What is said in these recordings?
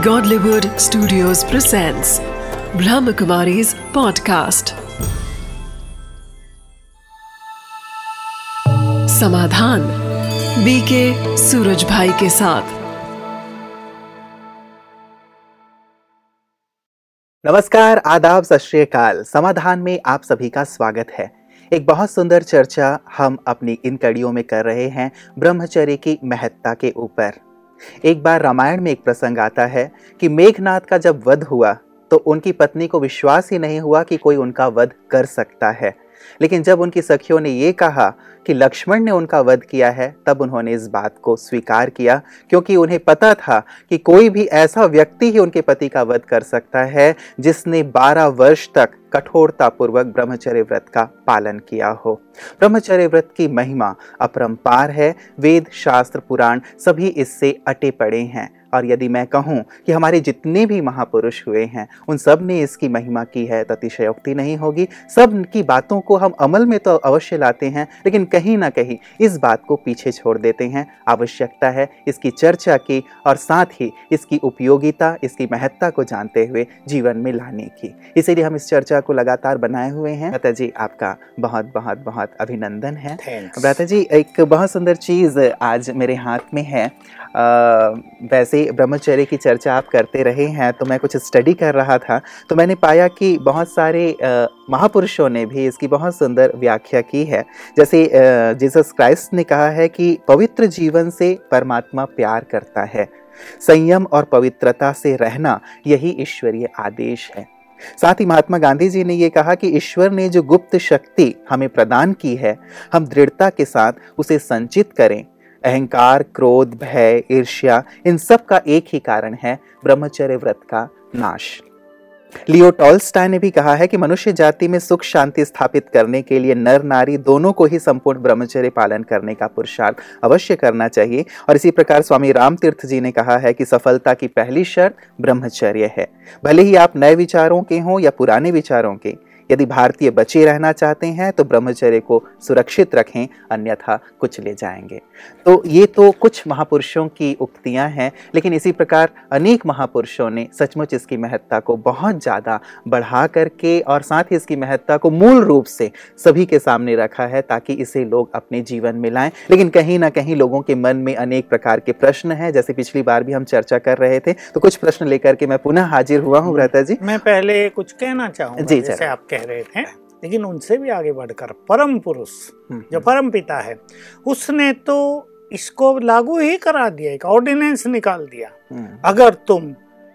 Godlywood Studios presents Brahmakumari's podcast. समाधान BK Suraj भाई के साथ। नमस्कार, आदाब, सत समाधान में आप सभी का स्वागत है। एक बहुत सुंदर चर्चा हम अपनी इन कड़ियों में कर रहे हैं ब्रह्मचर्य की महत्ता के ऊपर। एक बार रामायण में एक प्रसंग आता है कि मेघनाथ का जब वध हुआ तो उनकी पत्नी को विश्वास ही नहीं हुआ कि कोई उनका वध कर सकता है। लेकिन जब उनकी सखियों ने ये कहा कि लक्ष्मण ने उनका वध किया है, तब उन्होंने इस बात को स्वीकार किया, क्योंकि उन्हें पता था कि कोई भी ऐसा व्यक्ति ही उनके पति का वध कर सकता है, जिसने 12 वर्ष तक कठोरता पूर्वक ब्रह्मचर्य व्रत का पालन किया हो। ब्रह्मचर्य व्रत की महिमा अपरंपार है। वेद, शास्त्र, पुराण सभी इससे अटे पड़े हैं। और यदि मैं कहूँ कि हमारे जितने भी महापुरुष हुए हैं उन सबने इसकी महिमा की है तो अतिशयोक्ति नहीं होगी। सब की बातों को हम अमल में तो अवश्य लाते हैं लेकिन कहीं ना कहीं इस बात को पीछे छोड़ देते हैं। आवश्यकता है इसकी चर्चा की और साथ ही इसकी उपयोगिता इसकी महत्ता को जानते हुए जीवन में लाने की। इसीलिए हम इस चर्चा को लगातार बनाए हुए हैं। भ्राता जी आपका बहुत बहुत बहुत अभिनंदन है। भ्राता जी एक बहुत सुंदर चीज़ आज मेरे हाथ में है। आ, वैसे ब्रह्मचर्य की चर्चा आप करते रहे हैं तो मैं कुछ स्टडी कर रहा था तो मैंने पाया कि बहुत सारे महापुरुषों ने भी इसकी बहुत सुंदर व्याख्या की है। जैसे जीसस क्राइस्ट ने कहा है कि पवित्र जीवन से परमात्मा प्यार करता है, संयम और पवित्रता से रहना यही ईश्वरीय आदेश है। साथ ही महात्मा गांधी जी ने यह कहा कि ईश्वर ने जो गुप्त शक्ति हमें प्रदान की है, हम दृढ़ता के साथ उसे संचित करें अहंकार, क्रोध, भय, ईर्ष्या, इन सब का एक ही कारण है ब्रह्मचर्य व्रत का नाश। लियो टॉल्स्टाय ने भी कहा है कि मनुष्य जाति में सुख शांति स्थापित करने के लिए नर, नारी दोनों को ही संपूर्ण ब्रह्मचर्य पालन करने का पुरुषार्थ अवश्य करना चाहिए। और इसी प्रकार स्वामी राम तीर्थ जी ने कहा है कि सफलता की पहली शर्त ब्रह्मचर्य है। भले ही आप नए विचारों के हों या पुराने विचारों के यदि भारतीय बचे रहना चाहते हैं तो ब्रह्मचर्य को सुरक्षित रखें अन्यथा कुछ ले जाएँगे। तो ये तो कुछ महापुरुषों की उक्तियाँ हैं लेकिन इसी प्रकार अनेक महापुरुषों ने सचमुच इसकी महत्ता को बहुत ज़्यादा बढ़ा करके और साथ ही इसकी महत्ता को मूल रूप से सभी के सामने रखा है ताकि इसे लोग अपने जीवन में लाएँ। लेकिन कहीं ना कहीं लोगों के मन में अनेक प्रकार के प्रश्न हैं जैसे पिछली बार भी हम चर्चा कर रहे थे तो कुछ प्रश्न लेकर के मैं पुनः हाजिर हुआ हूँ रहता जी मैं पहले कुछ कहना चाहूँगा जी, जैसे आप कह रहे थे लेकिन उनसे भी आगे बढ़कर परम पुरुष जो परम पिता है उसने तो इसको लागू ही करा दिया एक ऑर्डिनेंस निकाल दिया। अगर तुम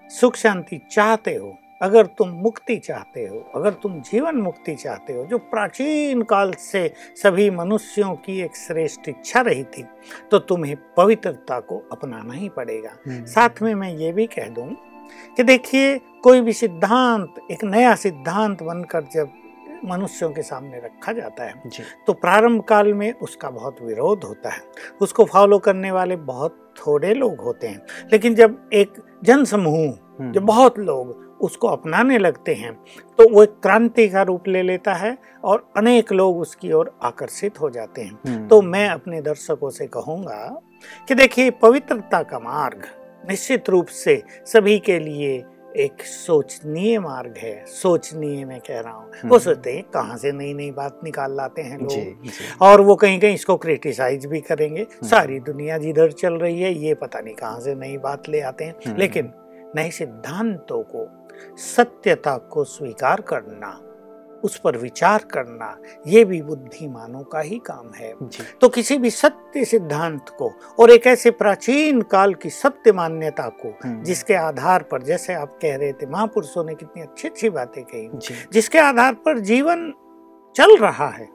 सुख शांति चाहते हो अगर तुम मुक्ति चाहते हो अगर तुम जीवन मुक्ति चाहते हो जो प्राचीन काल से सभी मनुष्यों की एक श्रेष्ठ इच्छा रही थी तो तुम्हें पवित्रता को अपनाना ही पड़ेगा। साथ में मैं ये भी कह दूँ कि देखिए कोई भी सिद्धांत एक नया सिद्धांत बनकर जब मनुष्यों के सामने रखा जाता है तो प्रारंभ काल में उसका बहुत विरोध होता है उसको फॉलो करने वाले बहुत थोड़े लोग होते हैं लेकिन जब एक जन समूह हम्म। बहुत लोग उसको अपनाने लगते हैं तो वो एक क्रांति का रूप ले लेता है और अनेक लोग उसकी ओर आकर्षित हो जाते हैं हम्म। तो मैं अपने दर्शकों से कहूँगा कि देखिए पवित्रता का मार्ग निश्चित रूप से सभी के लिए एक सोचनीय मार्ग है सोचनीय मैं कह रहा हूँ वो हम्म। सोचते हैं कहाँ से नई नई बात निकाल लाते हैं जी, लोग जी। और वो कहीं कहीं इसको क्रिटिसाइज भी करेंगे हम्म। सारी दुनिया जिधर चल रही है ये पता नहीं कहाँ से नई बात ले आते हैं हम्म। लेकिन नए सिद्धांतों को सत्यता को स्वीकार करना उस पर विचार करना ये भी बुद्धिमानों का ही काम है। तो किसी भी सत्य सिद्धांत को और एक ऐसे प्राचीन काल की सत्य मान्यता को। जिसके आधार पर जैसे आप कह रहे थे महापुरुषों ने कितनी अच्छी अच्छी बातें कही जिसके आधार पर जीवन चल रहा है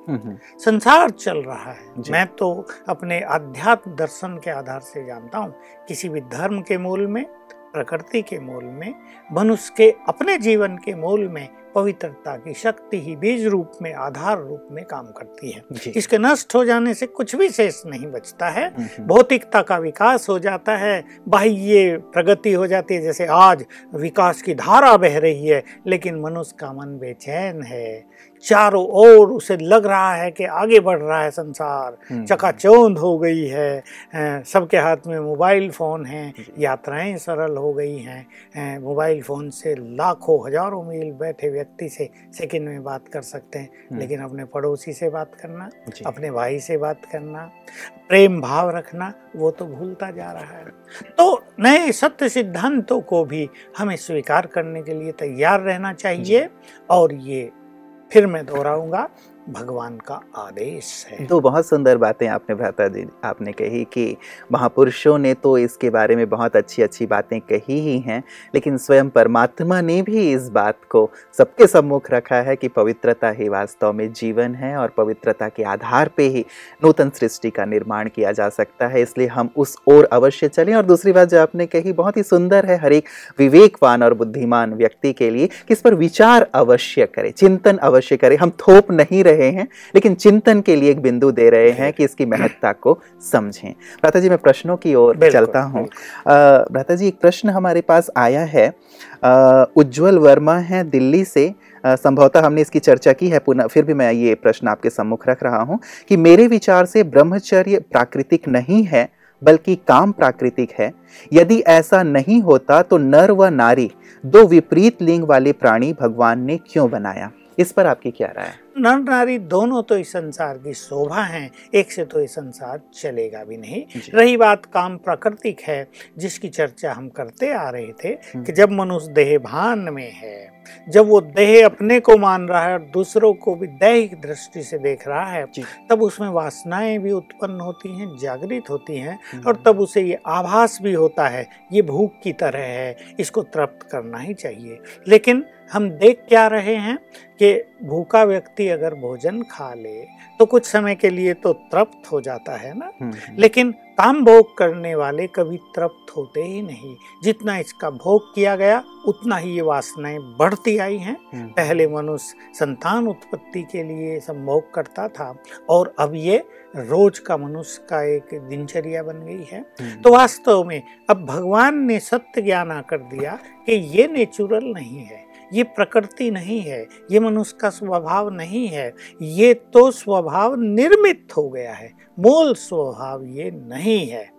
संसार चल रहा है। मैं तो अपने आध्यात्म दर्शन के आधार से जानता हूँ किसी भी धर्म के मूल में प्रकृति के मूल में मनुष्य के अपने जीवन के मूल में पवित्रता की शक्ति ही बीज रूप में आधार रूप में काम करती है। इसके नष्ट हो जाने से कुछ भी शेष नहीं बचता है। भौतिकता का विकास हो जाता है बाह्य प्रगति हो जाती है जैसे आज विकास की धारा बह रही है लेकिन मनुष्य का मन बेचैन है। चारों ओर उसे लग रहा है कि आगे बढ़ रहा है संसार। हम्म। चकाचौंध हो गई है सबके हाथ में मोबाइल फ़ोन हैं यात्राएँ सरल हो गई हैं मोबाइल फ़ोन से लाखों हज़ारों मील बैठे व्यक्ति से सेकंड में बात कर सकते हैं। हम्म। लेकिन अपने पड़ोसी से बात करना अपने भाई से बात करना प्रेम भाव रखना वो तो भूलता जा रहा है। तो नए सत्य सिद्धांतों को भी हमें स्वीकार करने के लिए तैयार रहना चाहिए और ये फिर मैं दोहराऊँगा। भगवान का आदेश है। तो बहुत सुंदर बातें आपने भ्राता जी, आपने कही कि महापुरुषों ने तो इसके बारे में बहुत अच्छी अच्छी बातें कही ही हैं, लेकिन स्वयं परमात्मा ने भी इस बात को सबके सम्मुख रखा है कि पवित्रता ही वास्तव में जीवन है और पवित्रता के आधार पे ही नूतन सृष्टि का निर्माण किया जा सकता है, इसलिए हम उस ओर अवश्य चलें। और दूसरी बात जो आपने कही, बहुत ही सुंदर है हर एक विवेकवान और बुद्धिमान व्यक्ति के लिए कि इस पर विचार अवश्य करें, चिंतन अवश्य करें। हम थोप नहीं रहे रहे हैं लेकिन चिंतन के लिए एक बिंदु दे रहे हैं कि इसकी महत्ता को समझें। भ्राता जी मैं प्रश्नों की ओर चलता हूँ। भ्राता जी एक प्रश्न हमारे पास आया है। उज्जवल वर्मा है दिल्ली से। संभवतः हमने इसकी चर्चा की है पुनः फिर भी मैं ये प्रश्न आपके सम्मुख रख रहा हूँ कि मेरे विचार से ब्रह्मचर्य प्राकृतिक नहीं है बल्कि काम प्राकृतिक है। यदि ऐसा नहीं होता तो नर व नारी दो विपरीत लिंग वाले प्राणी भगवान ने क्यों बनाया? इस पर आपकी क्या राय है? नर नारी दोनों तो इस संसार की शोभा हैं एक से तो ये संसार चलेगा भी नहीं रही बात काम प्राकृतिक है जिसकी चर्चा हम करते आ रहे थे हम्म। कि जब मनुष्य देह भान में है जब वो देह अपने को मान रहा है और दूसरों को भी दैहिक दृष्टि से देख रहा है तब उसमें वासनाएँ भी उत्पन्न होती हैं जागृत होती हैं हम्म। और तब उसे ये आभास भी होता है ये भूख की तरह है इसको तृप्त करना ही चाहिए लेकिन हम देख क्या रहे हैं कि भूखा व्यक्ति अगर भोजन खा ले तो कुछ समय के लिए तो तृप्त हो जाता है ना? हम्म, हम्म। लेकिन काम भोग करने वाले कभी तृप्त होते ही नहीं। जितना इसका भोग किया गया उतना ही ये वासनाएँ बढ़ती आई हैं। हम्म। पहले मनुष्य संतान उत्पत्ति के लिए संभोग करता था और अब ये रोज का मनुष्य का एक दिनचर्या बन गई है। तो वास्तव में अब भगवान ने सत्य ज्ञान आकर दिया कि ये नेचुरल नहीं है। ये प्रकृति नहीं है ये मनुष्य का स्वभाव नहीं है ये तो स्वभाव निर्मित हो गया है। मूल स्वभाव ये नहीं है।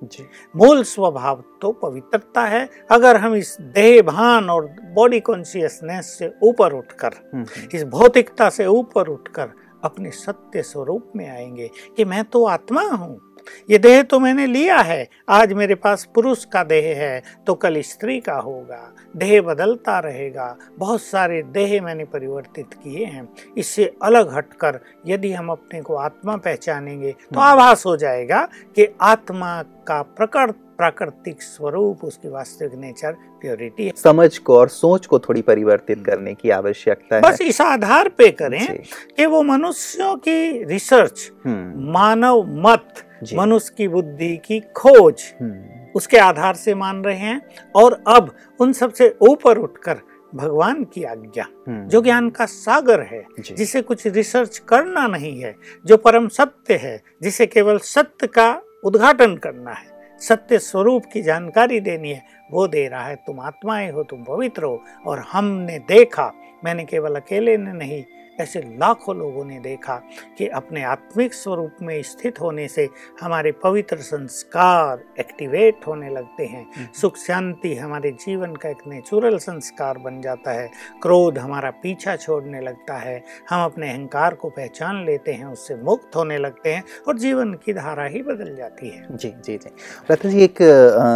मूल स्वभाव तो पवित्रता है। अगर हम इस देह भान और बॉडी कॉन्शियसनेस से ऊपर उठकर हम्म, हम्म। इस भौतिकता से ऊपर उठकर अपने सत्य स्वरूप में आएँगे कि मैं तो आत्मा हूँ। ये देह तो मैंने लिया है आज मेरे पास पुरुष का देह है तो कल स्त्री का होगा देह बदलता रहेगा बहुत सारे देह मैंने परिवर्तित किए हैं इससे अलग हटकर यदि हम अपने को आत्मा पहचानेंगे तो हम्म। आभास हो जाएगा कि आत्मा का प्रकट प्राकृतिक स्वरूप उसकी वास्तविक नेचर प्योरिटी है समझ को और सोच को थोड़ी परिवर्तित हम्म। करने की आवश्यकता है बस इस आधार पे करें कि वो मनुष्यों की रिसर्च हम्म। मानव मत मनुष्य की बुद्धि की खोज हम्म। उसके आधार से मान रहे हैं और अब उन सबसे ऊपर उठकर भगवान की आज्ञा हम्म। जो ज्ञान का सागर है जिसे कुछ रिसर्च करना नहीं है जो परम सत्य है जिसे केवल सत्य का उद्घाटन करना है सत्य स्वरूप की जानकारी देनी है वो दे रहा है तुम आत्माएँ हो तुम पवित्र हो और हमने देखा मैंने केवल अकेले ने नहीं ऐसे लाखों लोगों ने देखा कि अपने आत्मिक स्वरूप में स्थित होने से हमारे पवित्र संस्कार एक्टिवेट होने लगते हैं। हम्म। सुख शांति हमारे जीवन का एक नेचुरल संस्कार बन जाता है। क्रोध हमारा पीछा छोड़ने लगता है। हम अपने अहंकार को पहचान लेते हैं उससे मुक्त होने लगते हैं और जीवन की धारा ही बदल जाती है। जी जी जी। रत्न जी एक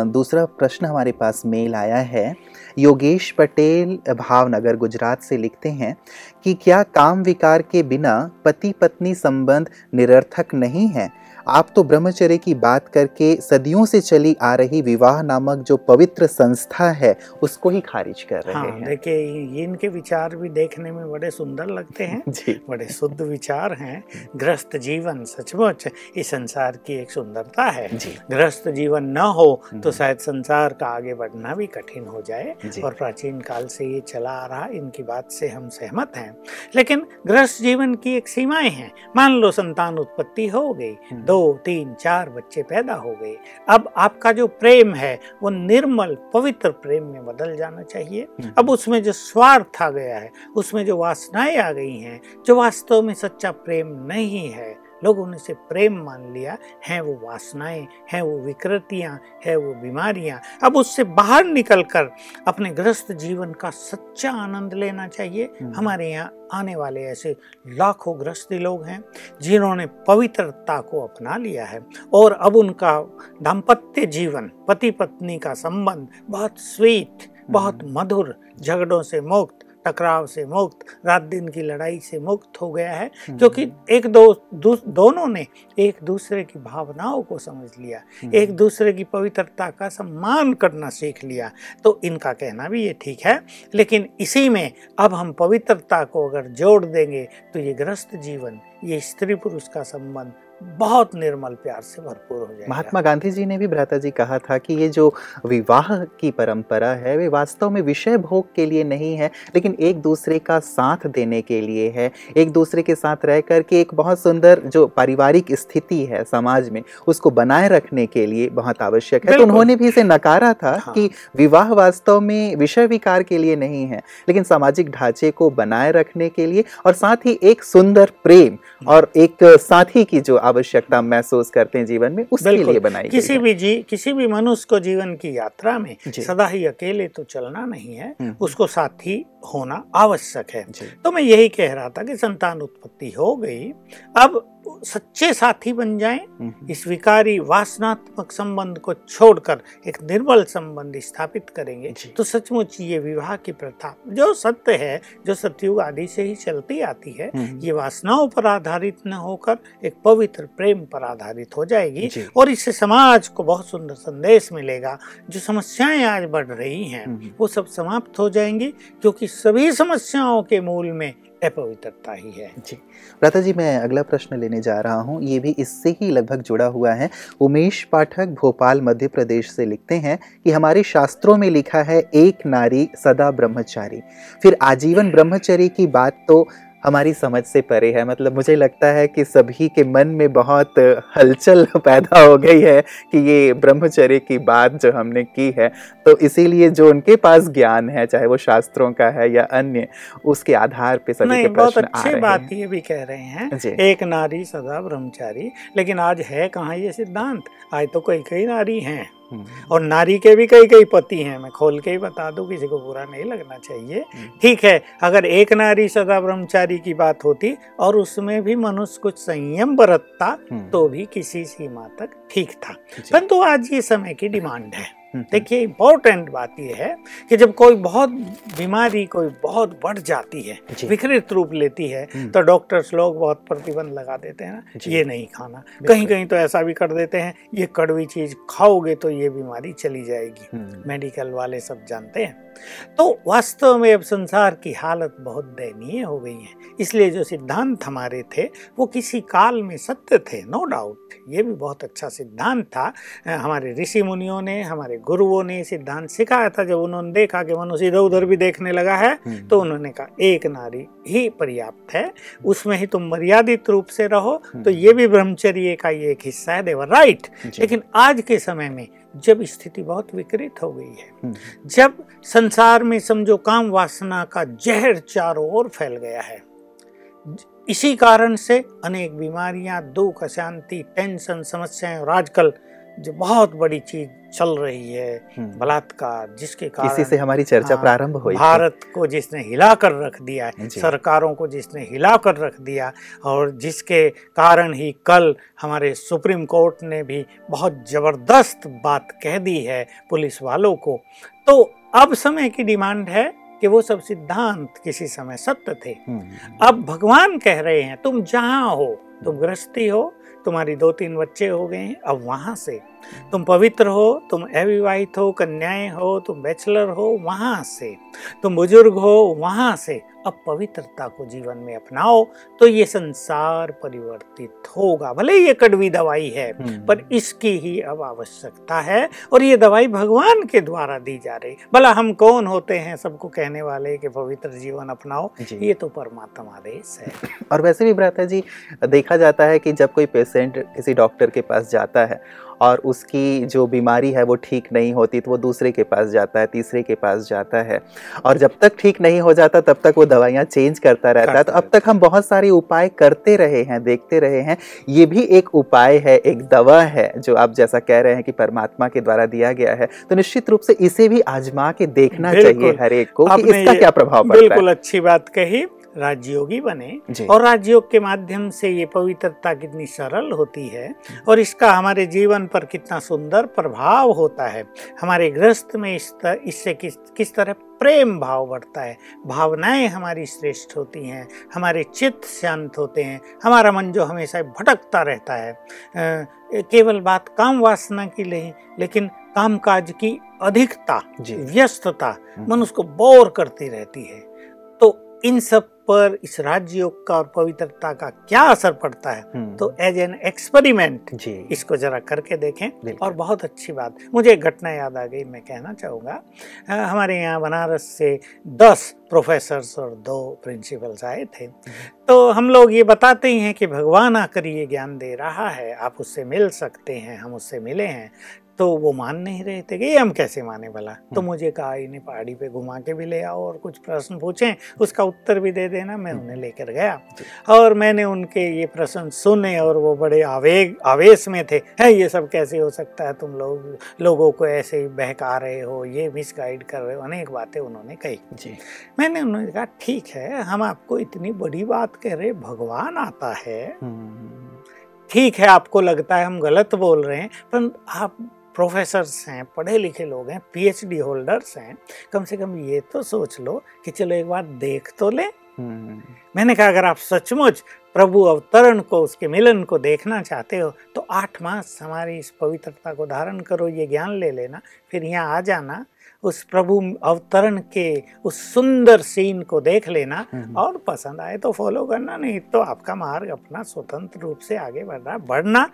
दूसरा प्रश्न हमारे पास मेल आया है। योगेश पटेल भावनगर गुजरात से लिखते हैं कि क्या काम विकार के बिना पति पत्नी संबंध निरर्थक नहीं है। आप तो ब्रह्मचर्य की बात करके सदियों से चली आ रही विवाह नामक जो पवित्र संस्था है उसको ही खारिज कर रहे हाँ, हैं। देखिए इनके विचार भी देखने में बड़े सुंदर लगते हैं। जी। बड़े शुद्ध विचार हैं। ग्रस्त जीवन सचमुच इस संसार की एक सुंदरता है। ग्रस्त जीवन न हो तो हम्म। शायद संसार का आगे बढ़ना भी कठिन हो जाए और प्राचीन काल से ये चला आ रहा इनकी बात से हम सहमत हैं। लेकिन ग्रस्त जीवन की एक सीमाएँ हैं। मान लो संतान उत्पत्ति हो गई हम्म। दो तीन चार बच्चे पैदा हो गए अब आपका जो प्रेम है वो निर्मल पवित्र प्रेम में बदल जाना चाहिए हम्म। अब उसमें जो स्वार्थ आ गया है उसमें जो वासनाएँ आ गई हैं जो वास्तव में सच्चा प्रेम नहीं है लोगों ने इसे प्रेम मान लिया। है वो वासनाएँ हैं वो विकृतियाँ है वो बीमारियाँ। अब उससे बाहर निकलकर अपने ग्रस्त जीवन का सच्चा आनंद लेना चाहिए। हम्म। हमारे यहाँ आने वाले ऐसे लाखों ग्रस्ती लोग हैं जिन्होंने पवित्रता को अपना लिया है। और अब उनका दाम्पत्य जीवन पति पत्नी का संबंध बहुत स्वीट बहुत मधुर झगड़ों से मुक्त टकराव से मुक्त रात दिन की लड़ाई से मुक्त हो गया है क्योंकि एक दो दू, दोनों ने एक दूसरे की भावनाओं को समझ लिया एक दूसरे की पवित्रता का सम्मान करना सीख लिया। तो इनका कहना भी ये ठीक है लेकिन इसी में अब हम पवित्रता को अगर जोड़ देंगे तो ये ग्रस्त जीवन ये स्त्री पुरुष का संबंध बहुत निर्मल प्यार से भरपूर हो जाएगा। महात्मा गांधी जी ने भी भ्राता जी कहा था कि ये जो विवाह की परंपरा है वे वास्तव में विषय भोग के लिए नहीं है लेकिन एक दूसरे का साथ देने के लिए है। एक दूसरे के साथ रह कर के एक बहुत सुंदर जो पारिवारिक स्थिति है समाज में उसको बनाए रखने के लिए बहुत आवश्यक है। तो उन्होंने भी इसे नकारा था हाँ। कि विवाह वास्तव में विषय विकार के लिए नहीं है लेकिन सामाजिक ढांचे को बनाए रखने के लिए और साथ ही एक सुंदर प्रेम और एक साथी की जो आवश्यकता महसूस करते हैं जीवन में उसके लिए बनाई किसी। भी जी किसी भी मनुष्य को जीवन की यात्रा में सदा ही अकेले तो चलना नहीं है हम्म। उसको साथी होना आवश्यक है तो मैं यही कह रहा था कि संतान उत्पत्ति हो गई अब सच्चे साथी बन जाएँ हम्म। इस विकारी वासनात्मक संबंध को छोड़कर एक निर्मल संबंध स्थापित करेंगे तो सचमुच ये विवाह की प्रथा जो सत्य है जो सतयुग आदि से ही चलती आती है हम्म। ये वासनाओं पर आधारित न होकर एक पवित्र प्रेम पर आधारित हो जाएगी और इससे समाज को बहुत सुंदर संदेश मिलेगा जो समस्याएँ आज बढ़ रही हैं हम्म। वो सब समाप्त हो जाएँगी क्योंकि सभी समस्याओं के मूल में अपवित्रता ही है। जी। प्राता जी, मैं अगला प्रश्न लेने जा रहा हूँ। ये भी इससे ही लगभग जुड़ा हुआ है। उमेश पाठक, भोपाल, मध्य प्रदेश से लिखते हैं कि हमारे शास्त्रों में लिखा है, एक नारी सदा ब्रह्मचारी। फिर आजीवन ब्रह्मचर्य की बात तो हमारी समझ से परे है। मतलब मुझे लगता है कि सभी के मन में बहुत हलचल पैदा हो गई है कि ये ब्रह्मचर्य की बात जो हमने की है। तो इसीलिए जो उनके पास ज्ञान है चाहे वो शास्त्रों का है या अन्य उसके आधार पे सभी नहीं के बहुत प्रश्न आ अच्छी बात ये भी कह रहे हैं। एक नारी सदा ब्रह्मचारी लेकिन आज है कहाँ ये सिद्धांत? आज तो कई कई नारी हैं। और नारी के भी कई कई पति हैं मैं खोल के ही बता दूँ किसी को बुरा नहीं लगना चाहिए। हम्म। ठीक है अगर एक नारी सदा ब्रह्मचारी की बात होती और उसमें भी मनुष्य कुछ संयम बरतता हम्म, तो भी किसी सीमा तक ठीक था। परंतु आज ये समय की डिमांड है। हम्म, देखिए इम्पोर्टेंट बात यह है कि जब कोई बहुत बीमारी कोई बहुत बढ़ जाती है विकृत रूप लेती है हम्म। तो डॉक्टर्स लोग बहुत प्रतिबंध लगा देते हैं ना ये नहीं खाना। कहीं कहीं तो ऐसा भी कर देते हैं ये कड़वी चीज़ खाओगे तो ये बीमारी चली जाएगी। हम्म, मेडिकल वाले सब जानते हैं। तो वास्तव में अब संसार की हालत बहुत दयनीय हो गई है। इसलिए जो सिद्धांत हमारे थे वो किसी काल में सत्य थे नो डाउट ये भी बहुत अच्छा सिद्धांत था। हमारे ऋषि मुनियों ने हमारे गुरुओं ने सिद्धांत सिखाया था जब उन्होंने देखा कि मनुष्य इधर उधर भी देखने लगा है हम्म, तो उन्होंने कहा एक नारी ही पर्याप्त है उसमें ही तुम मर्यादित रूप से रहो। तो हम्म। ये भी ब्रह्मचर्य का ये एक हिस्सा है देवर राइट। लेकिन आज के समय में जब स्थिति बहुत विकृत हो गई है हम्म, जब संसार में समझो काम वासना का जहर चारों ओर फैल गया है इसी कारण से अनेक बीमारियाँ दुख अशांति टेंशन समस्याएँ और आजकल जो बहुत बड़ी चीज़ चल रही है हम्म। बलात्कार जिसके इसी कारण से हमारी चर्चा हाँ, प्रारंभ हुई भारत को जिसने हिला कर रख दिया सरकारों को जिसने हिला कर रख दिया और जिसके कारण ही कल हमारे सुप्रीम कोर्ट ने भी बहुत ज़बरदस्त बात कह दी है पुलिस वालों को। तो अब समय की डिमांड है कि वो सब सिद्धांत किसी समय सत्य थे। हम्म, अब भगवान कह रहे हैं तुम जहाँ हो तुम गृहस्थी हो तुम्हारी दो तीन बच्चे हो गए हैं अब वहाँ से तुम पवित्र हो तुम अविवाहित हो कन्याएँ हो तुम बैचलर हो वहाँ से। तुम बुज़ुर्ग हो वहाँ से अब पवित्रता को जीवन में अपनाओ तो ये संसार परिवर्तित होगा। भले ये कड़वी दवाई है हम्म। पर इसकी ही अब आवश्यकता है और ये दवाई भगवान के द्वारा दी जा रही। भला हम कौन होते हैं सबको कहने वाले कि पवित्र जीवन अपनाओ? ये तो परमात्मा आदेश है। और वैसे भी भ्राता जी देखा जाता है कि जब कोई पेशेंट किसी डॉक्टर के पास जाता है और उसकी जो बीमारी है वो ठीक नहीं होती तो वो दूसरे के पास जाता है तीसरे के पास जाता है। और जब तक ठीक नहीं हो जाता तब तक वो दवाइयाँ चेंज करता रहता है। तो अब तक हम बहुत सारे उपाय करते रहे हैं देखते रहे हैं। ये भी एक उपाय है एक दवा है जो आप जैसा कह रहे हैं कि परमात्मा के द्वारा दिया गया है। तो निश्चित रूप से इसे भी आजमा के देखना चाहिए हर एक को कि इसका क्या प्रभाव पड़ता है। बिल्कुल अच्छी बात कही। राजयोगी बने और राजयोग के माध्यम से ये पवित्रता कितनी सरल होती है और इसका हमारे जीवन पर कितना सुंदर प्रभाव होता है। हमारे ग्रस्त में इस तर, इससे किस किस तरह प्रेम भाव बढ़ता है भावनाएँ हमारी श्रेष्ठ होती हैं हमारे चित्त शांत होते हैं हमारा मन जो हमेशा भटकता रहता है। केवल बात काम वासना की नहीं लेकिन काम काज की अधिकता व्यस्तता मन उसको बोर करती रहती है। इन सब पर इस राजयोग का और पवित्रता का क्या असर पड़ता है? हम्म। तो एज एन एक्सपेरिमेंट इसको जरा करके देखें। और बहुत अच्छी बात। मुझे एक घटना याद आ गई मैं कहना चाहूँगा। हमारे यहाँ बनारस से दस प्रोफेसर्स और दो प्रिंसिपल्स आए थे। हम्म। तो हम लोग ये बताते ही हैं कि भगवान आकर ये ज्ञान दे रहा है। आप उससे मिल सकते हैं हम उससे मिले हैं। तो वो मान नहीं रहे थे कि ये हम कैसे माने भला। तो हम्म। मुझे कहा इन्हें पहाड़ी पे घुमा के भी ले आओ और कुछ प्रश्न पूछें उसका उत्तर भी दे देना मैं हम्म। उन्हें लेकर गया। और मैंने उनके ये प्रश्न सुने और वो बड़े आवेग आवेश में थे है ये सब कैसे हो सकता है? तुम लोग लोगों को ऐसे ही बहका रहे हो ये मिस गाइड कर रहे हो? अनेक बातें उन्होंने कही। जी। मैंने उन्होंने कहा ठीक है हम आपको इतनी बड़ी बात कह रहे भगवान आता है। हम्म। ठीक है आपको लगता है हम गलत बोल रहे हैं पर आप प्रोफेसर्स हैं पढ़े लिखे लोग हैं पीएचडी होल्डर्स हैं कम से कम ये तो सोच लो कि चलो एक बार देख तो ले हम्म। मैंने कहा अगर आप सचमुच प्रभु अवतरण को उसके मिलन को देखना चाहते हो तो आठ मास हमारी इस पवित्रता को धारण करो ये ज्ञान ले लेना फिर यहाँ आ जाना उस प्रभु अवतरण के उस सुंदर सीन को देख लेना हम्म। और पसंद आए तो फॉलो करना नहीं तो आपका मार्ग अपना स्वतंत्र रूप से आगे बढ़ रहा बढ़ना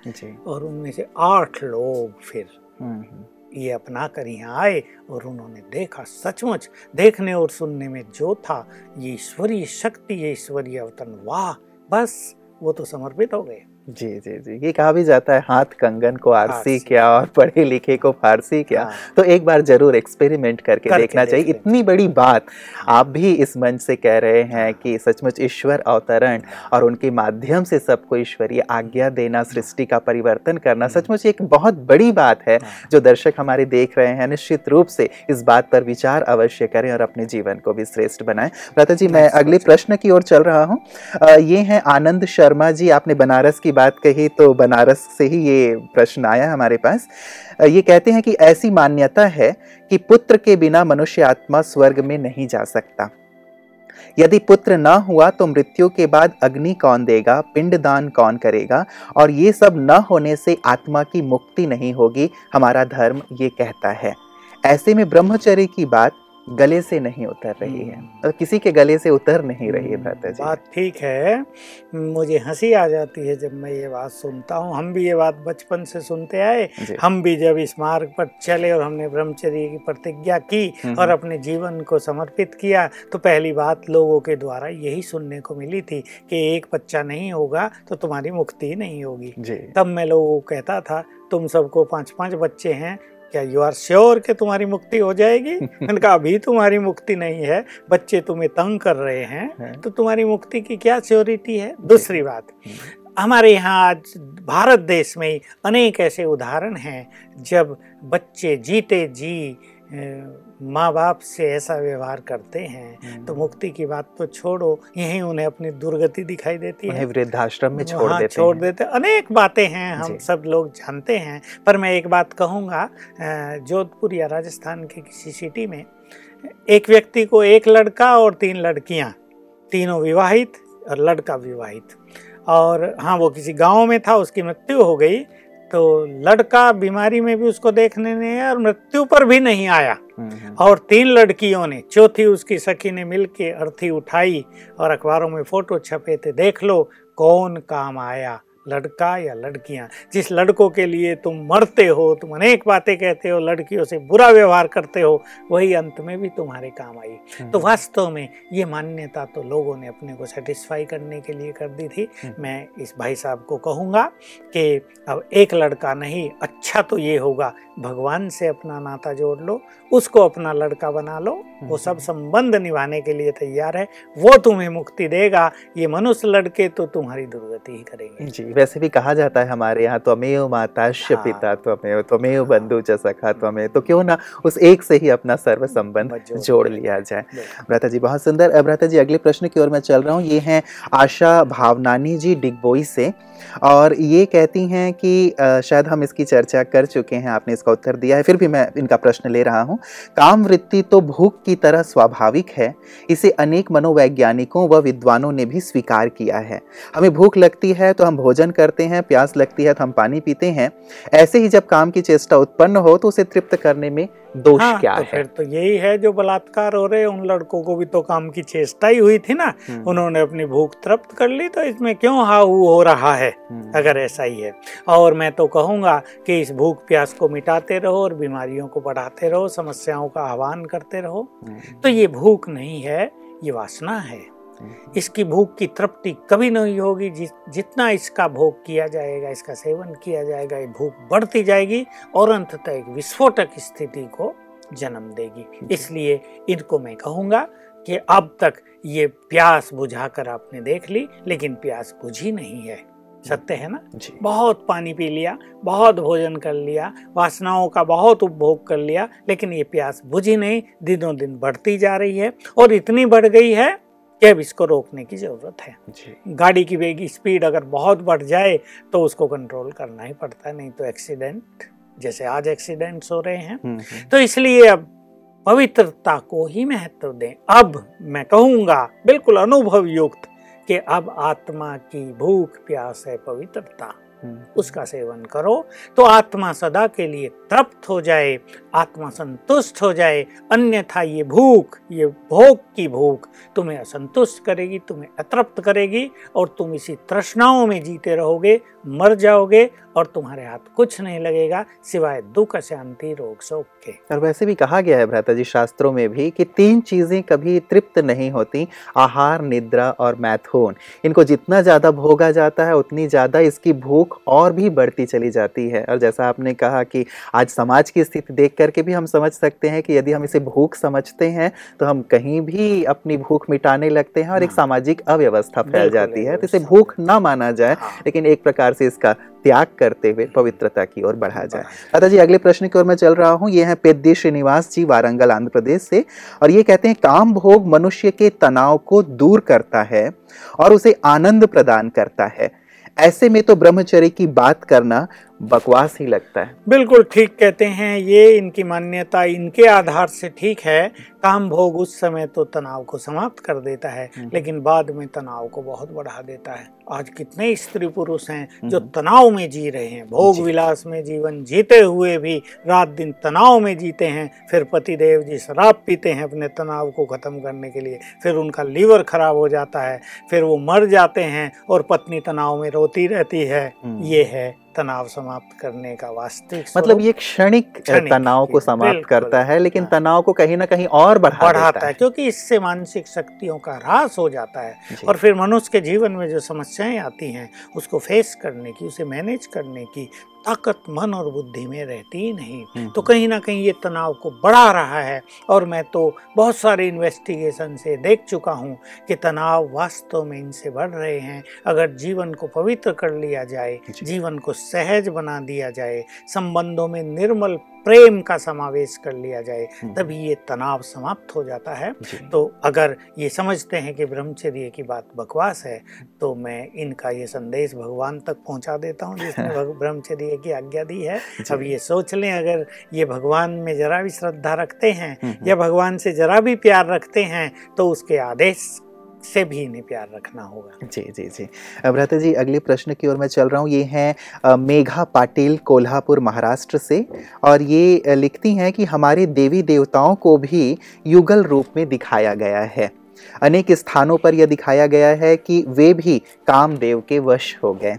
और उनमें से आठ लोग फिर ये अपना कर यहाँ आए और उन्होंने देखा सचमुच, देखने और सुनने में जो था, ये ईश्वरीय शक्ति, ये ईश्वरीय अवतन, वाह, बस, वो तो समर्पित हो गए। जी जी जी। ये कहा भी जाता है हाथ कंगन को आरसी क्या और पढ़े लिखे को फारसी क्या। हाँ। तो एक बार ज़रूर एक्सपेरिमेंट करके, करके देखना चाहिए। इतनी बड़ी बात। आप भी इस मंच से कह रहे हैं कि सचमुच ईश्वर अवतरण और उनके माध्यम से सबको ईश्वरीय आज्ञा देना सृष्टि का परिवर्तन करना। सचमुच एक बहुत बड़ी बात है हाँ। जो दर्शक हमारे देख रहे हैं। निश्चित रूप से इस बात पर विचार अवश्य करें और अपने जीवन को भी श्रेष्ठ बनाएँ। प्राता जी मैं अगले प्रश्न की ओर चल रहा हूँ। ये है आनंद शर्मा जी। आपने बनारस की बात कही तो बनारस से ही ये प्रश्न आया हमारे पास। ये कहते हैं कि ऐसी मान्यता है कि पुत्र के बिना मनुष्य आत्मा स्वर्ग में नहीं जा सकता। यदि पुत्र न हुआ तो मृत्यु के बाद अग्नि कौन देगा, पिंडदान कौन करेगा? और ये सब न होने से आत्मा की मुक्ति नहीं होगी, हमारा धर्म ये कहता है। ऐसे में ब्रह्मचर्य की बात गले से नहीं उतर रही है। और किसी के गले से उतर नहीं रही है भ्राता जी। बात ठीक है। मुझे हँसी आ जाती है जब मैं ये बात सुनता हूँ। हम भी ये बात बचपन से सुनते आए। हम भी जब इस मार्ग पर चले और हमने ब्रह्मचर्य की प्रतिज्ञा की हम्म, और हम्म। अपने जीवन को समर्पित किया तो पहली बात लोगों के द्वारा यही सुनने को मिली थी कि एक बच्चा नहीं होगा तो तुम्हारी मुक्ति नहीं होगी। तब मैं लोगों को कहता था तुम सबको पाँच पाँच बच्चे हैं क्या यू आर श्योर कि तुम्हारी मुक्ति हो जाएगी? मैंने कहा अभी तुम्हारी मुक्ति नहीं है बच्चे तुम्हें तंग कर रहे हैं तो तुम्हारी मुक्ति की क्या श्योरिटी है? दूसरी बात। हमारे यहाँ आज भारत देश में अनेक ऐसे उदाहरण हैं जब बच्चे जीते जी माँ बाप से ऐसा व्यवहार करते हैं हम्म। तो मुक्ति की बात तो छोड़ो यहीं उन्हें अपनी दुर्गति दिखाई देती है। वृद्धाश्रम में छोड़ देते छोड़ देते अनेक बातें हैं हम सब लोग जानते हैं पर मैं एक बात कहूँगा जोधपुर या राजस्थान के किसी सिटी में एक व्यक्ति को एक लड़का और तीन लड़कियाँ तीनों विवाहित और लड़का विवाहित और हाँ वो किसी गाँव में था उसकी मृत्यु हो गई तो लड़का बीमारी में भी उसको देखने नहीं आया और मृत्यु पर भी नहीं आया। और तीन लड़कियों ने चौथी उसकी सखी ने मिलके अर्थी उठाई और अखबारों में फ़ोटो छपे थे देख लो कौन काम आया लड़का या लड़कियाँ जिस लड़कों के लिए तुम मरते हो तुम अनेक बातें कहते हो लड़कियों से बुरा व्यवहार करते हो वही अंत में भी तुम्हारे काम आई तो हम्म। वास्तव में ये मान्यता तो लोगों ने अपने को सेटिस्फाई करने के लिए कर दी थी हम्म। मैं इस भाई साहब को कहूँगा कि अब एक लड़का नहीं अच्छा तो ये होगा भगवान से अपना नाता जोड़ लो उसको अपना लड़का बना लो वो सब हम्म। संबंध निभाने के लिए तैयार है वो तुम्हें मुक्ति देगा ये मनुष्य लड़के तो तुम्हारी दुर्गति ही करेंगे जी वैसे भी कहा जाता है हमारे यहाँ त्वमेव माता हाँ। पिता त्वमेव त्वमेव। बंधु च सखा त्वमेव। तो क्यों ना उस एक से ही अपना सर्व संबंध जोड़ लिया जाए। भ्राता जी बहुत सुंदर। भ्राता जी अगले प्रश्न की ओर मैं चल रहा हूँ। ये है आशा भावनानी जी डिगबोई से और ये कहती हैं कि शायद हम इसकी चर्चा कर चुके हैं आपने इसका उत्तर दिया है फिर भी मैं इनका प्रश्न ले रहा हूँ। काम वृत्ति तो भूख की तरह स्वाभाविक है इसे अनेक मनोवैज्ञानिकों व विद्वानों ने भी स्वीकार किया है। हमें भूख लगती है तो हम भोजन करते हैं प्यास लगती है तो हम पानी पीते हैं। ऐसे ही जब काम की चेष्टा उत्पन्न हो तो उसे तृप्त करने में दोष हाँ, क्या तो है? फिर तो यही है जो बलात्कार हो रहे उन लड़कों को भी तो काम की चेष्टा ही हुई थी ना। हम्म। उन्होंने अपनी भूख तृप्त कर ली तो इसमें क्यों हाउ हो रहा है? हम्म। अगर ऐसा ही है। और मैं तो कहूँगा कि इस भूख प्यास को मिटाते रहो और बीमारियों को बढ़ाते रहो समस्याओं का आह्वान करते रहो। हम्म। तो ये भूख नहीं है ये वासना है। इसकी भूख की तृप्ति कभी नहीं होगी। जितना इसका भोग किया जाएगा इसका सेवन किया जाएगा ये भूख बढ़ती जाएगी और अंततः एक विस्फोटक स्थिति को जन्म देगी। इसलिए इनको मैं कहूँगा कि अब तक ये प्यास बुझाकर आपने देख ली लेकिन प्यास बुझी नहीं है। सत्य है ना? जी। बहुत पानी पी लिया बहुत भोजन कर लिया वासनाओं का बहुत उपभोग कर लिया लेकिन ये प्यास बुझी नहीं दिनों दिन बढ़ती जा रही है और इतनी बढ़ गई है कि अब इसको रोकने की ज़रूरत है गाड़ी की वेग स्पीड अगर बहुत बढ़ जाए तो उसको कंट्रोल करना ही पड़ता है नहीं तो एक्सीडेंट जैसे आज एक्सीडेंट्स हो रहे हैं हम्म, हम्म। तो इसलिए अब पवित्रता को ही महत्व दें अब मैं कहूँगा बिल्कुल अनुभव युक्त कि अब आत्मा की भूख प्यास है पवित्रता। उसका सेवन करो तो आत्मा सदा के लिए तृप्त हो जाए, आत्मा संतुष्ट हो जाए। अन्यथा ये भूख, ये भोग की भूख तुम्हें असंतुष्ट करेगी, तुम्हें अतृप्त करेगी और तुम इसी तृष्णाओं में जीते रहोगे। मर जाओगे और तुम्हारे हाथ कुछ नहीं लगेगा सिवाय दुख शांति रोग शोक के। और वैसे भी कहा गया है भ्राता जी शास्त्रों में भी कि तीन चीज़ें कभी तृप्त नहीं होती आहार निद्रा और मैथुन। इनको जितना ज़्यादा भोगा जाता है उतनी ज़्यादा इसकी भूख और भी बढ़ती चली जाती है। और जैसा आपने कहा कि आज समाज की स्थिति देख करके भी हम समझ सकते हैं कि यदि हम इसे भूख समझते हैं तो हम कहीं भी अपनी भूख मिटाने लगते हैं और एक हाँ। सामाजिक अव्यवस्था फैल जाती है। तो इसे भूख ना माना जाए। हाँ। लेकिन एक प्रकार से इसका त्याग करते हुए पवित्रता की ओर बढ़ा जाए। दादा जी अगले प्रश्न की ओर मैं चल रहा हूँ। ये है पेद्दी श्रीनिवास जी वारंगल आंध्र प्रदेश से। और ये कहते हैं काम भोग मनुष्य के तनाव को दूर करता है और उसे आनंद प्रदान करता है। ऐसे में तो ब्रह्मचर्य की बात करना बकवास ही लगता है बिल्कुल ठीक कहते हैं ये इनकी मान्यता इनके आधार से ठीक है काम भोग उस समय तो तनाव को समाप्त कर देता है हम्म। लेकिन बाद में तनाव को बहुत बढ़ा देता है आज कितने स्त्री पुरुष हैं जो हम्म। तनाव में जी रहे हैं भोग विलास में जीवन जीते हुए भी रात दिन तनाव में जीते हैं फिर पति देव जी शराब पीते हैं अपने तनाव को खत्म करने के लिए फिर उनका लीवर खराब हो जाता है फिर वो मर जाते हैं और पत्नी तनाव में रोती रहती है हम्म। ये है तनाव समाप्त करने का वास्तविक मतलब ये क्षणिक तनाव को समाप्त करता है लेकिन हाँ। तनाव को कहीं ना कहीं और बढ़ा बढ़ाता है क्योंकि इससे मानसिक शक्तियों का ह्रास हो जाता है और फिर मनुष्य के जीवन में जो समस्याएँ आती हैं उसको फेस करने की उसे मैनेज करने की ताकत मन और बुद्धि में रहती ही नहीं। हम्म, तो हम्म। कहीं ना कहीं ये तनाव को बढ़ा रहा है और मैं तो बहुत सारे इन्वेस्टिगेशन से देख चुका हूँ कि तनाव वास्तव में इनसे बढ़ रहे हैं। अगर जीवन को पवित्र कर लिया जाए जीवन को सहज बना दिया जाए संबंधों में निर्मल प्रेम का समावेश कर लिया जाए हम्म। तभी ये तनाव समाप्त हो जाता है तो अगर ये समझते हैं कि ब्रह्मचर्य की बात बकवास है तो मैं इनका ये संदेश भगवान तक पहुँचा देता हूँ जिसने ब्रह्मचर्य की आज्ञा दी है अब ये सोच लें अगर ये भगवान में जरा भी श्रद्धा रखते हैं हम्म, हम्म। या भगवान से जरा भी प्यार रखते हैं तो उसके आदेश से भी इन्हें प्यार रखना होगा। जी जी जी। भ्राता जी अगले प्रश्न की ओर मैं चल रहा हूँ। ये हैं मेघा पाटिल कोल्हापुर महाराष्ट्र से। और ये लिखती हैं कि हमारे देवी देवताओं को भी युगल रूप में दिखाया गया है। अनेक स्थानों पर यह दिखाया गया है कि वे भी कामदेव के वश हो गए।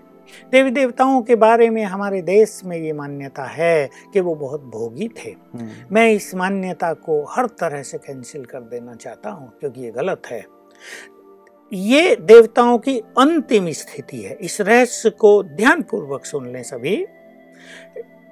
देवी देवताओं के बारे में हमारे देश में ये मान्यता है कि वो बहुत भोगी थे। हम्म। मैं इस मान्यता को हर तरह से कैंसिल कर देना चाहता हूँ क्योंकि ये गलत है। ये देवताओं की अंतिम स्थिति है। इस रहस्य को ध्यानपूर्वक सुन लें सभी।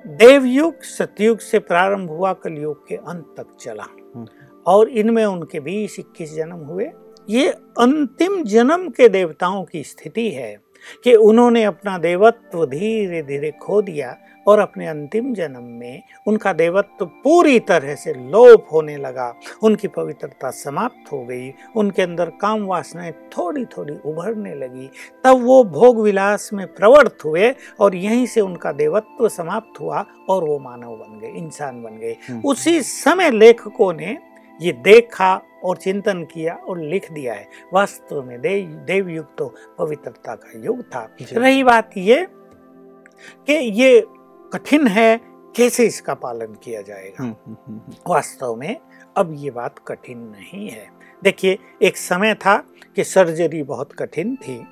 देवयुग सतयुग से प्रारंभ हुआ कलयुग के अंत तक चला। हम्म। और इनमें उनके बीस इक्कीस जन्म हुए। ये अंतिम जन्म के देवताओं की स्थिति है। कि उन्होंने अपना देवत्व धीरे धीरे खो दिया और अपने अंतिम जन्म में उनका देवत्व पूरी तरह से लोप होने लगा। उनकी पवित्रता समाप्त हो गई। उनके अंदर काम वासनाएँ थोड़ी थोड़ी उभरने लगी। तब वो भोग विलास में प्रवृत्त हुए और यहीं से उनका देवत्व समाप्त हुआ और वो मानव बन गए इंसान बन गए। हम्म। उसी समय लेखकों ने ये देखा और चिंतन किया और लिख दिया है। वास्तव में देव देव युग तो पवित्रता का युग था। रही बात ये कि ये कठिन है कैसे इसका पालन किया जाएगा? हम्म, हम्म, हम्म, वास्तव में अब ये बात कठिन नहीं है। देखिए एक समय था कि सर्जरी बहुत कठिन थी।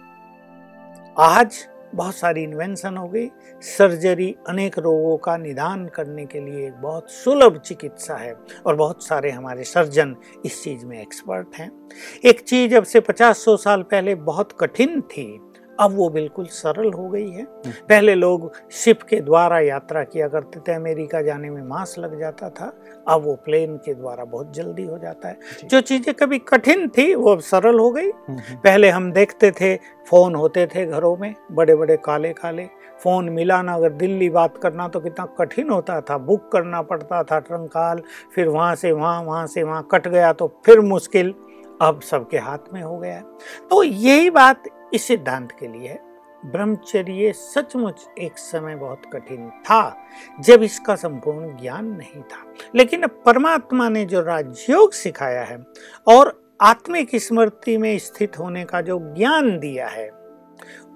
आज बहुत सारी इन्वेंशन हो गई। सर्जरी अनेक रोगों का निदान करने के लिए एक बहुत सुलभ चिकित्सा है और बहुत सारे हमारे सर्जन इस चीज़ में एक्सपर्ट हैं। एक चीज़ अब से पचास सौ साल पहले बहुत कठिन थी। अब वो बिल्कुल सरल हो गई है। हम्म। पहले लोग शिप के द्वारा यात्रा किया करते थे अमेरिका जाने में मास लग जाता था। अब वो प्लेन के द्वारा बहुत जल्दी हो जाता है। जो। चीज़ें कभी कठिन थी वो अब सरल हो गई। हम्म, हम्म। पहले हम देखते थे फ़ोन होते थे घरों में बड़े बड़े काले काले फ़ोन मिलाना अगर दिल्ली बात करना तो कितना कठिन होता था। बुक करना पड़ता था ट्रंकाल फिर वहाँ से वहाँ वहाँ से वहाँ कट गया तो फिर मुश्किल। अब सबके हाथ में हो गया तो यही बात इस सिद्धांत के लिए है ब्रह्मचर्य सचमुच एक समय बहुत कठिन था जब इसका संपूर्ण ज्ञान नहीं था। लेकिन परमात्मा ने जो राजयोग सिखाया है और आत्मिक स्मृति में स्थित होने का जो ज्ञान दिया है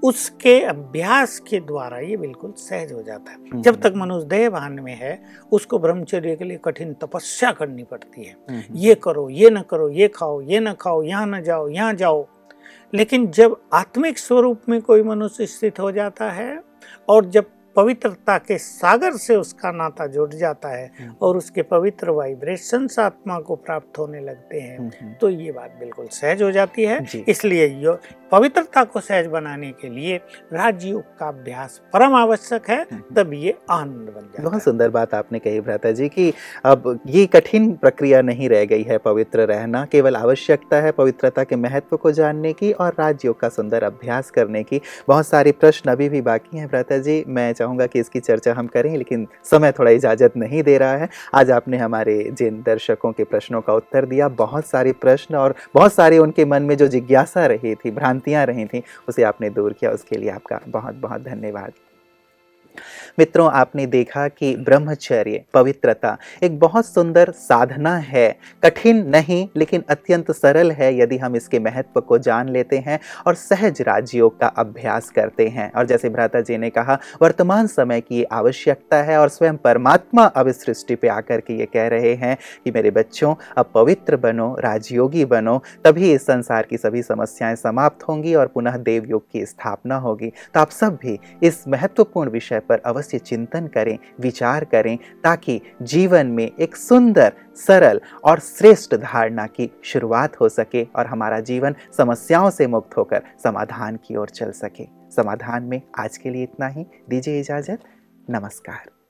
उसके अभ्यास के द्वारा ये बिल्कुल सहज हो जाता है। हम्म, जब तक। मनुष्य देहभान में है उसको ब्रह्मचर्य के लिए कठिन तपस्या करनी पड़ती है। हम्म, ये करो ये न करो ये खाओ ये न खाओ यहाँ न जाओ यहाँ जाओ। लेकिन जब आत्मिक स्वरूप में कोई मनुष्य स्थित हो जाता है और जब पवित्रता के सागर से उसका नाता जुड़ जाता है हम्म। और उसके पवित्र वाइब्रेशन आत्मा को प्राप्त होने लगते हैं। हम्म, हम्म। तो ये बात बिल्कुल सहज हो जाती है। इसलिए यो पवित्रता को सहज बनाने के लिए राजयोग का अभ्यास परम आवश्यक है तब ये आनंद बन जाता बहुत सुंदर बात आपने कही भ्राता जी की अब ये कठिन प्रक्रिया नहीं रह गई है पवित्र रहना केवल आवश्यकता है पवित्रता के महत्व को जानने की और राजयोग का सुंदर अभ्यास करने की। बहुत सारे प्रश्न अभी भी बाकी हैं भ्राता जी मैं चाहूँगा कि इसकी चर्चा हम करें, लेकिन समय थोड़ा इजाज़त नहीं दे रहा है। आज आपने हमारे जिन दर्शकों के प्रश्नों का उत्तर दिया, बहुत सारे प्रश्न और बहुत सारे उनके मन में जो जिज्ञासा रही थी, भ्रांतियाँ रही थी, उसे आपने दूर किया। उसके लिए आपका बहुत बहुत धन्यवाद। मित्रों, आपने देखा कि ब्रह्मचर्य, पवित्रता एक बहुत सुंदर साधना है। कठिन नहीं, लेकिन अत्यंत सरल है यदि हम इसके महत्व को जान लेते हैं और सहज राजयोग का अभ्यास करते हैं। और जैसे भ्राता जी ने कहा, वर्तमान समय की आवश्यकता है और स्वयं परमात्मा अब इस सृष्टि पे आकर के ये कह रहे हैं कि मेरे बच्चों, अब पवित्र बनो, राजयोगी बनो, तभी इस संसार की सभी समस्याएँ समाप्त होंगी और पुनः देवयोग की स्थापना होगी। तो आप सब भी इस महत्वपूर्ण विषय पर अवश्य चिंतन करें, विचार करें, ताकि जीवन में एक सुंदर, सरल और श्रेष्ठ धारणा की शुरुआत हो सके और हमारा जीवन समस्याओं से मुक्त होकर समाधान की ओर चल सके। समाधान में आज के लिए इतना ही। दीजिए इजाज़त। नमस्कार।